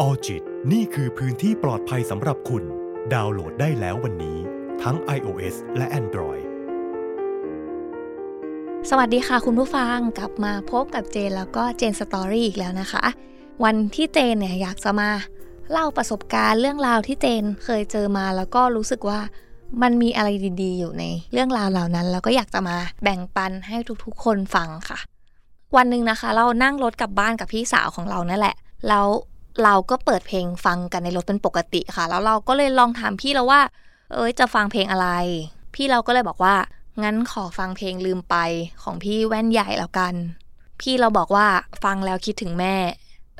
ออจิตนี่คือพื้นที่ปลอดภัยสำหรับคุณ ดาวน์โหลดได้แล้ววันนี้ ทั้ง iOS และ Android สวัสดีค่ะคุณผู้ฟังกลับมาพบกับเจนแล้วก็เจนสตอรี่อีกแล้วนะคะ วันที่เจนเนี่ยอยากจะมาเล่าประสบการณ์เรื่องราวที่เจนเคยเจอมาแล้วก็รู้สึกว่ามันมีอะไรดีๆ อยู่ในเรื่องราวเหล่านั้น แล้วก็อยากจะมาแบ่งปันให้ทุกๆ คนฟังค่ะ วันหนึ่งนะคะ เรานั่งรถกลับบ้านกับพี่สาวของเรานั่นแหละแล้ว เราก็เปิดเพลงฟังกันในรถเป็นปกติค่ะ แล้วเราก็เลยลองถามพี่แล้วว่า เอ้ยจะฟังเพลงอะไร พี่เราก็เลยบอกว่า งั้นขอฟังเพลงลืมไปของพี่แว่นใหญ่แล้วกัน พี่เราบอกว่าฟังแล้วคิดถึงแม่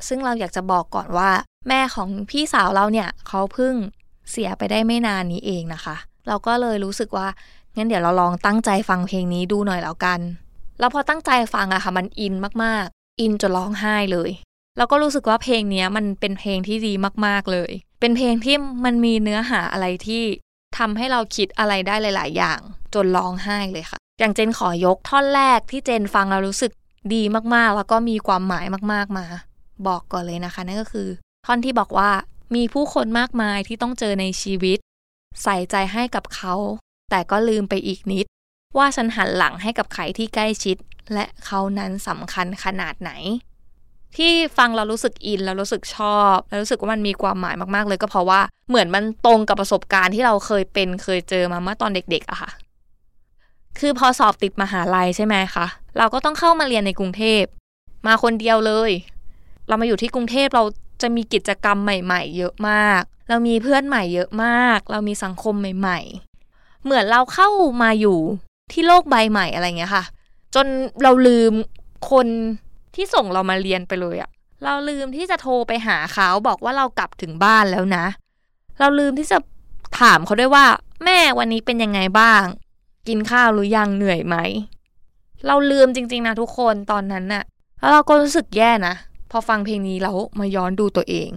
ซึ่งเราอยากจะบอกก่อนว่า แม่ของพี่สาวเราเนี่ยเขาเพิ่งเสียไปได้ไม่นานนี้เองนะคะ เราก็เลยรู้สึกว่างั้นเดี๋ยวเราลองตั้งใจฟังเพลงนี้ดูหน่อยแล้วกัน แล้วพอตั้งใจฟังอะค่ะมันอินมากๆ อินจนร้องไห้เลย เราก็รู้สึกว่าเพลงนี้มันเป็นเพลงที่ดีมาก ๆ เลย เป็นเพลงที่มันมีเนื้อหาอะไรที่ทำให้เราคิดอะไรได้หลาย ๆ อย่าง จนร้องไห้เลยค่ะ อย่างเจนขอยกท่อนแรกที่เจนฟังแล้วรู้สึกดีมาก ๆ แล้วก็มีความหมายมาก ๆ มา บอกก่อนเลยนะคะ นั่นก็คือ ท่อนที่บอกว่ามีผู้คนมากมายที่ต้องเจอในชีวิต ใส่ใจให้กับเขา แต่ก็ลืมไปอีกนิด ว่าฉันหันหลังให้กับใครที่ใกล้ชิด และเขานั้นสำคัญขนาดไหน ที่ฟังเรารู้สึกอินแล้วรู้สึกชอบแล้วรู้สึกว่ามันมีความหมายมากๆเลย ก็เพราะว่าเหมือนมันตรงกับประสบการณ์ที่เราเคยเป็นเคยเจอมาเมื่อตอนเด็กๆอะค่ะ คือพอสอบติดมหาลัยใช่ไหมคะเราก็ต้องเข้ามาเรียนในกรุงเทพ มาคนเดียวเลย เรามาอยู่ที่กรุงเทพเราจะมีกิจกรรมใหม่ ๆ เยอะมาก เรามีเพื่อนใหม่เยอะมาก เรามีสังคมใหม่ ๆ เหมือนเราเข้ามาอยู่ที่โลกใบใหม่อะไรเงี้ยค่ะ จนเราลืมคน ที่ส่งเรามาเรียนไปเลยอะเราลืมที่จะโทรไปหาเขาบอกว่าเรากลับถึงบ้านแล้วนะ เราลืมที่จะถามเขาด้วยว่า แม่วันนี้เป็นยังไงบ้าง กินข้าวหรือยังเหนื่อยไหม เราลืมจริงๆนะทุกคนตอนนั้นน่ะ แล้วเราก็รู้สึกแย่นะ พอฟังเพลงนี้แล้วมาย้อนดูตัวเอง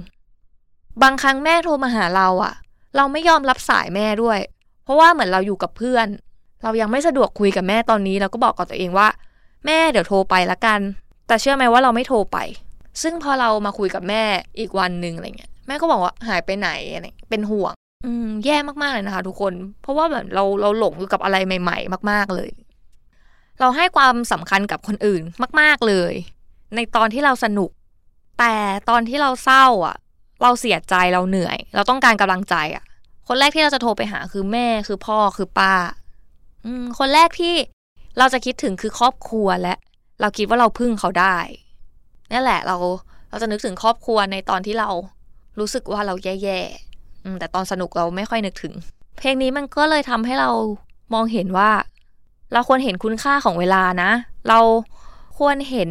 บางครั้งแม่โทรมาหาเราอะเราไม่ยอมรับสายแม่ด้วย เพราะว่าเหมือนเราอยู่กับเพื่อน เรายังไม่สะดวกคุยกับแม่ตอนนี้เราก็บอกกับตัวเองว่า แม่เดี๋ยวโทรไปละกัน แต่เชื่อไหมว่าเราไม่โทรไป ซึ่งพอเรามาคุยกับแม่อีกวันหนึ่งอะไรเงี้ยแม่ก็บอกว่าหายไปไหนอะไรเป็นห่วง อืมแย่มากๆเลยนะคะทุกคน เพราะว่าแบบเราเราหลงอยู่กับอะไรใหม่ ๆ มาก ๆเลย เราให้ความสำคัญกับคนอื่นมาก ๆเลย ในตอนที่เราสนุก แต่ตอนที่เราเศร้าอะ เราเสียใจเราเหนื่อย เราต้องการกำลังใจอะ คนแรกที่เราจะโทรไปหาคือแม่คือพ่อคือป้า อืมคนแรกที่เราจะคิดถึงคือครอบครัวและ เราคิดว่าเราพึ่งเขาได้นี่แหละเราเราจะนึกถึงครอบครัวในตอนที่เรารู้สึกว่าเราแย่ๆแต่ตอนสนุกเราไม่ค่อยนึกถึง เพลงนี้มันก็เลยทำให้เรามองเห็นว่า เราควรเห็นคุณค่าของเวลานะ เราควรเห็น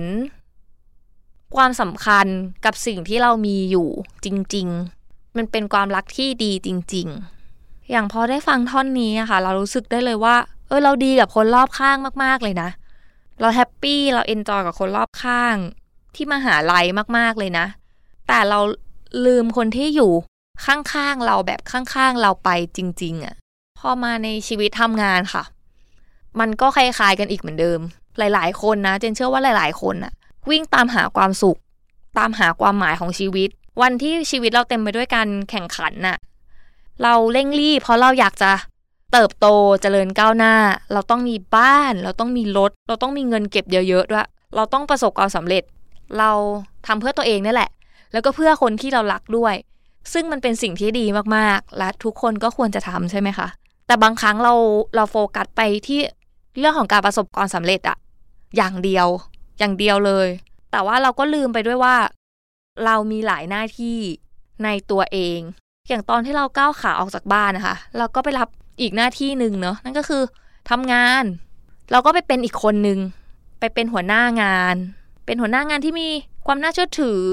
ความสำคัญกับสิ่งที่เรามีอยู่จริง ๆ มันเป็นความรักที่ดีจริง ๆ อย่างพอได้ฟังท่อนนี้อะค่ะ เรารู้สึกได้เลยว่า เออเราดีกับคนรอบข้างมาก ๆ เลยนะ เรา happy เรา enjoy กับคนรอบข้าง ที่มหาลัยมากๆเลยนะ แต่เราลืมคนที่อยู่ข้างๆเราแบบข้างๆเราไปจริง ๆอะ่ะพอมาในชีวิตทำงานค่ะ มันก็คล้ายๆกันอีกเหมือนเดิม หลาย ๆ คนนะเจนเชื่อว่าหลาย ๆ คนอะวิ่งตามหาความสุข ตามหาความหมายของชีวิต วันที่ชีวิตเราเต็มไปด้วยการแข่งขันน่ะ เราเร่งรีบเพราะเราอยากจะ เติบโตเจริญก้าวหน้า เราต้องมีบ้าน เราต้องมีรถ เราต้องมีเงินเก็บเยอะๆด้วยเราต้องประสบความสำเร็จ เราทำเพื่อตัวเองนี่แหละ แล้วก็เพื่อคนที่เรารักด้วย ซึ่งมันเป็นสิ่งที่ดีมากๆ และทุกคนก็ควรจะทำใช่ไหมคะแต่บางครั้งเราเราโฟกัสไปที่เรื่องของการประสบความสำเร็จอะอย่างเดียว อย่างเดียวเลย แต่ว่าเราก็ลืมไปด้วยว่า เรามีหลายหน้าที่ในตัวเอง อย่างตอนที่เราก้าวขาออกจากบ้านนะคะ เราก็ไปรับ อีกหน้าที่หนึ่งเนาะนั่นก็คือทำงาน เราก็ไปเป็นอีกคนหนึ่งไปเป็นหัวหน้างาน เป็นหัวหน้างานที่มีความน่าเชื่อถือ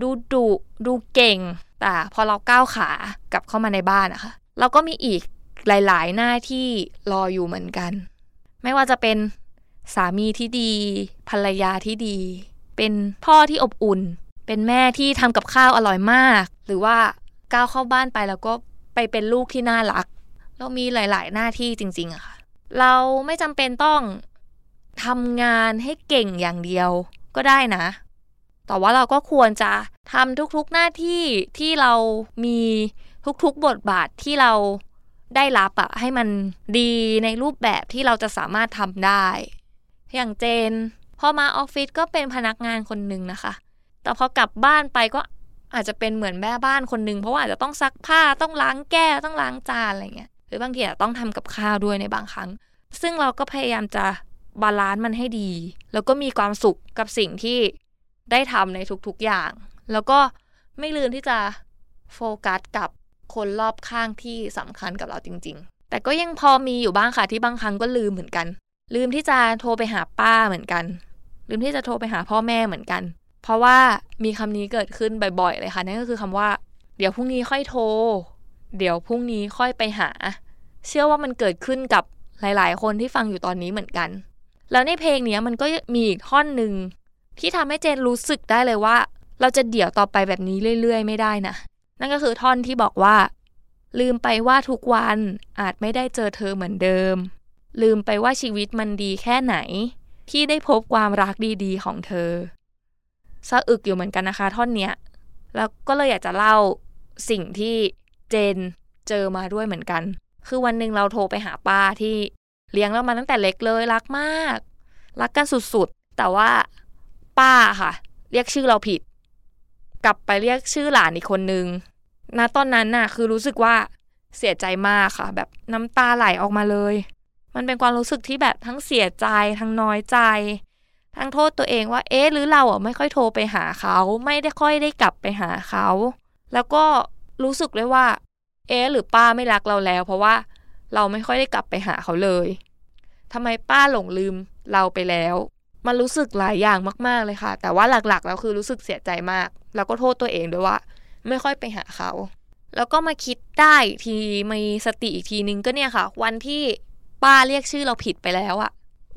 ดูดุดูเก่ง แต่พอเราก้าวขากลับเข้ามาในบ้านอะคะ่ะเราก็มีอีกหลายๆ หน้าที่รออยู่เหมือนกัน ไม่ว่าจะเป็นสามีที่ดี ภรรยาที่ดี เป็นพ่อที่อบอุ่น เป็นแม่ที่ทำกับข้าวอร่อยมาก หรือว่าก้าวเข้าบ้านไปแล้วก็ไปเป็นลูกที่น่ารัก เรามีหลาย ๆ หน้าที่จริง ๆอะค่ะ เราไม่จำเป็นต้องทำงานให้เก่งอย่างเดียวก็ได้นะ แต่ว่าเราก็ควรจะทำทุกๆหน้าที่ที่เรามีทุกๆบทบาทที่เราได้รับอะให้มันดีในรูปแบบที่เราจะสามารถทำได้ อย่างเจน พอมาออฟฟิศก็เป็นพนักงานคนหนึ่งนะคะ แต่พอกลับบ้านไปก็อาจจะเป็นเหมือนแม่บ้านคนหนึ่งเพราะว่าอาจจะต้องซักผ้าต้องล้างแก้วต้องล้างจานอะไรเงี้ย หรือบางทีอาจจะต้องทำกับข้าวด้วยในบางครั้ง ซึ่งเราก็พยายามจะ balance มันให้ดี แล้วก็มีความสุขกับสิ่งที่ได้ทำในทุกๆอย่าง แล้วก็ไม่ลืมที่จะโฟกัสกับคนรอบข้างที่สำคัญกับเราจริง ๆ แต่ก็ยังพอมีอยู่บ้างค่ะที่บางครั้งก็ลืมเหมือนกัน ลืมที่จะโทรไปหาป้าเหมือนกัน ลืมที่จะโทรไปหาพ่อแม่เหมือนกัน เพราะว่ามีคำนี้เกิดขึ้นบ่อยๆเลยค่ะนั่นก็คือคำว่า เดี๋ยวพรุ่งนี้ค่อยโทร เดี๋ยวพรุ่งนี้ค่อยไปหา เชื่อว่ามันเกิดขึ้นกับหลาย ๆ คนที่ฟังอยู่ตอนนี้เหมือนกัน แล้วในเพลงนี้มันก็มีอีกท่อนหนึ่งที่ทำให้เจนรู้สึกได้เลยว่า เราจะเดี่ยวต่อไปแบบนี้เรื่อย ๆ ไม่ได้นะนั่นก็คือท่อนที่บอกว่า ลืมไปว่าทุกวันอาจไม่ได้เจอเธอเหมือนเดิม ลืมไปว่าชีวิตมันดีแค่ไหน ที่ได้พบความรักดีๆ ของเธอสะอึกอยู่เหมือนกันนะคะ ท่อนเนี้ยแล้วก็เลยอยากจะเล่าสิ่งที่ เจนเจอมาด้วยเหมือนกัน คือวันหนึ่งเราโทรไปหาป้าที่เลี้ยงเรามาตั้งแต่เล็กเลยรักมาก รักกันสุดๆ แต่ว่าป้าค่ะ เรียกชื่อเราผิด กลับไปเรียกชื่อหลานอีกคนนึงณตอนนั้นน่ะ คือรู้สึกว่าเสียใจมากค่ะ แบบน้ำตาไหลออกมาเลย มันเป็นความรู้สึกที่แบบทั้งเสียใจทั้งน้อยใจ ทั้งโทษตัวเองว่า เอ๊ะหรือเราอะไม่ค่อยโทรไปหาเขา ไม่ได้ค่อยได้กลับไปหาเขา แล้วก็ รู้สึกเลยว่า เอ๊หรือป้าไม่รักเราแล้ว เพราะว่าเราไม่ค่อยได้กลับไปหาเขาเลยทำไมป้าหลงลืมเราไปแล้ว มันรู้สึกหลายอย่างมาก ๆเลยค่ะ แต่ว่าหลักๆแล้วคือรู้สึกเสียใจมาก แล้วก็โทษตัวเองด้วยว่า ไม่ค่อยไปหาเขา แล้วก็มาคิดได้ทีมีสติอีกทีนึงก็เนี่ยค่ะ วันที่ป้าเรียกชื่อเราผิดไปแล้วอะ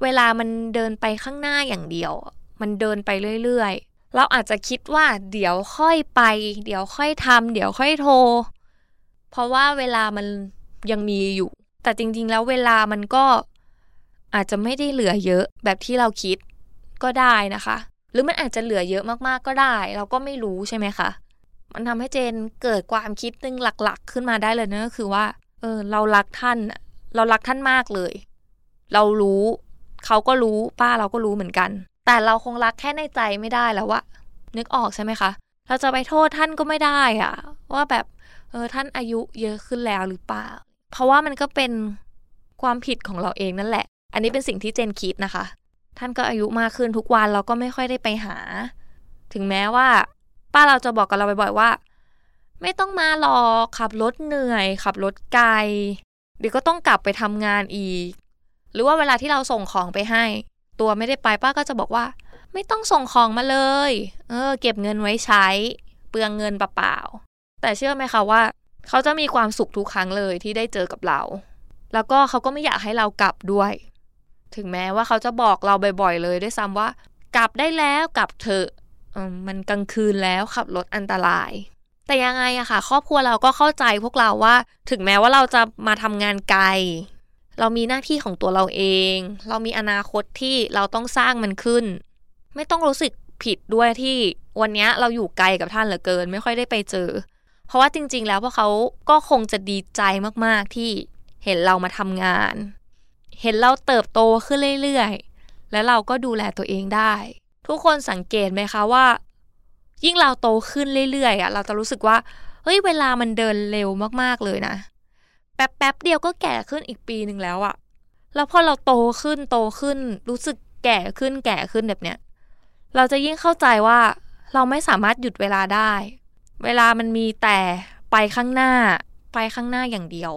เวลามันเดินไปข้างหน้าอย่างเดียว มันเดินไปเรื่อย เราอาจจะคิดว่าเดี๋ยวค่อยไป เดี๋ยวค่อยทำเดี๋ยวค่อยโทร เพราะว่าเวลามันยังมีอยู่ แต่จริง ๆ แล้วเวลามันก็อาจจะไม่ได้เหลือเยอะแบบที่เราคิดก็ได้นะคะ หรือมันอาจจะเหลือเยอะมากๆก็ได้ เราก็ไม่รู้ใช่ไหมคะมันทำให้เจนเกิดความคิดนึงหลักๆ ขึ้นมาได้เลยนะก็คือว่า เออ เรารักท่าน เรารักท่านมากเลย เรารู้ เขาก็รู้ ป้าเราก็รู้เหมือนกัน แต่เราคงรักแค่ในใจไม่ได้แล้ววะนึกออกใช่ไหมคะ เราจะไปโทษท่านก็ไม่ได้อะว่าแบบเออท่านอายุเยอะขึ้นแล้วหรือเปล่า เพราะว่ามันก็เป็นความผิดของเราเองนั่นแหละ อันนี้เป็นสิ่งที่เจนคิดนะคะ ท่านก็อายุมากขึ้นทุกวันเราก็ไม่ค่อยได้ไปหา ถึงแม้ว่า ป้าเราจะบอกกับเราบ่อยๆว่า ไม่ต้องมาหรอกขับรถเหนื่อย ขับรถไกล เดี๋ยวก็ต้องกลับไปทำงานอีก หรือว่าเวลาที่เราส่งของไปให้ ตัวไม่ได้ไปป้าก็จะบอกว่า ไม่ต้องส่งของมาเลย เออ เก็บเงินไว้ใช้ เปลืองเงินเปล่าๆแต่เชื่อไหมคะว่า เขาจะมีความสุขทุกครั้งเลยที่ได้เจอกับเรา แล้วก็เขาก็ไม่อยากให้เรากลับด้วย ถึงแม้ว่าเขาจะบอกเราบ่อยๆ เลยด้วยซ้ำว่า กลับได้แล้วกลับเถอะมันกลางคืนแล้วขับรถอันตราย แต่ยังไงอะค่ะ ครอบครัวเราก็เข้าใจพวกเราว่า ถึงแม้ว่าเราจะมาทำงานไกล เรามีหน้าที่ของตัวเราเอง เรามีอนาคตที่เราต้องสร้างมันขึ้น ไม่ต้องรู้สึกผิดด้วยที่วันนี้เราอยู่ไกลกับท่านเหลือเกิน ไม่ค่อยได้ไปเจอ เพราะว่าจริง ๆ แล้วพวกเขาก็คงจะดีใจมากๆที่เห็นเรามาทำงาน เห็นเราเติบโตขึ้นเรื่อยๆ และเราก็ดูแลตัวเองได้ ทุกคนสังเกตไหมคะว่า ยิ่งเราโตขึ้นเรื่อยๆอะเราจะรู้สึกว่าเฮ้ยเวลามันเดินเร็วมากๆเลยนะ แป๊บแป๊บเดียวก็แก่ขึ้นอีกปีหนึ่งแล้วอะแล้วพอเราโตขึ้นโตขึ้น รู้สึกแก่ขึ้นแก่ขึ้นแบบเนี้ย เราจะยิ่งเข้าใจว่าเราไม่สามารถหยุดเวลาได้ เวลามันมีแต่ไปข้างหน้า ไปข้างหน้าอย่างเดียว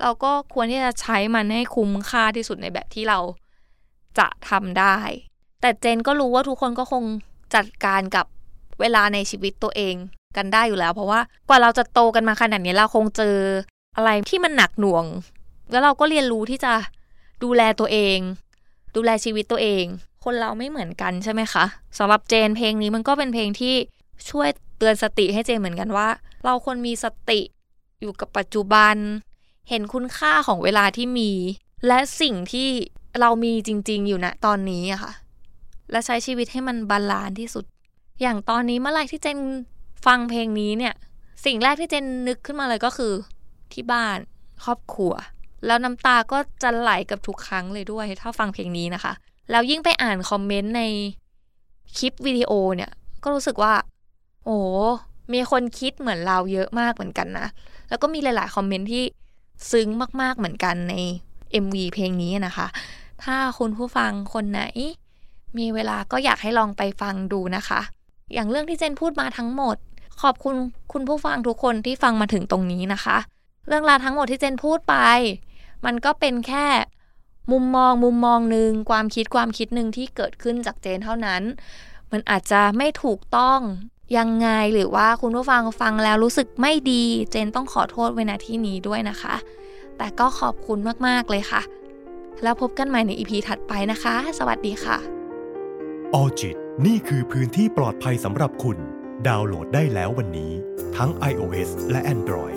เราก็ควรที่จะใช้มันให้คุ้มค่าที่สุดในแบบที่เราจะทำได้ แต่เจนก็รู้ว่าทุกคนก็คงจัดการกับเวลาในชีวิตตัวเองกันได้อยู่แล้ว เพราะว่ากว่าเราจะโตกันมาขนาดนี้เราคงเจอ อะไรที่มันหนักหน่วง แล้วเราก็เรียนรู้ที่จะดูแลตัวเอง ดูแลชีวิตตัวเอง คนเราไม่เหมือนกันใช่ไหมคะสำหรับเจนเพลงนี้มันก็เป็นเพลงที่ช่วยเตือนสติให้เจนเหมือนกันว่า เราควรมีสติอยู่กับปัจจุบัน เห็นคุณค่าของเวลาที่มี และสิ่งที่เรามีจริง ๆ อยู่ณตอนนี้อะค่ะ และใช้ชีวิตให้มัน balance ที่สุด อย่างตอนนี้เมื่อไรที่เจนฟังเพลงนี้เนี่ย สิ่งแรกที่เจนนึกขึ้นมาเลยก็คือ ที่บ้านครอบครัว แล้วน้ำตาก็จะไหลกับทุกครั้งเลยด้วย ถ้าฟังเพลงนี้นะคะ แล้วยิ่งไปอ่านคอมเมนต์ในคลิปวิดีโอเนี่ย ก็รู้สึกว่า โอ้มีคนคิดเหมือนเราเยอะมากเหมือนกันนะ แล้วก็มีหลาย ๆ คอมเมนต์ที่ซึ้งมาก ๆ เหมือนกันใน MV เพลงนี้นะคะ ถ้าคุณผู้ฟังคนไหน มีเวลาก็อยากให้ลองไปฟังดูนะคะ อย่างเรื่องที่เจนพูดมาทั้งหมด ขอบคุณคุณผู้ฟังทุกคนที่ฟังมาถึงตรงนี้นะคะ เรื่องราวทั้งหมดที่เจนพูดไป มันก็เป็นแค่มุมมองมุมมองหนึ่งความคิดความคิดหนึ่งที่เกิดขึ้นจากเจนเท่านั้น มันอาจจะไม่ถูกต้องยังไงหรือว่าคุณผู้ฟังฟังแล้วรู้สึกไม่ดี เจนต้องขอโทษไว้ณที่นี้ด้วยนะคะ แต่ก็ขอบคุณมาก ๆ เลยค่ะ แล้วพบกันใหม่ในอีพีถัดไปนะคะ สวัสดีค่ะออจิตนี่คือพื้นที่ปลอดภัยสำหรับคุณ ดาวน์โหลดได้แล้ววันนี้ ทั้ง iOS และ Android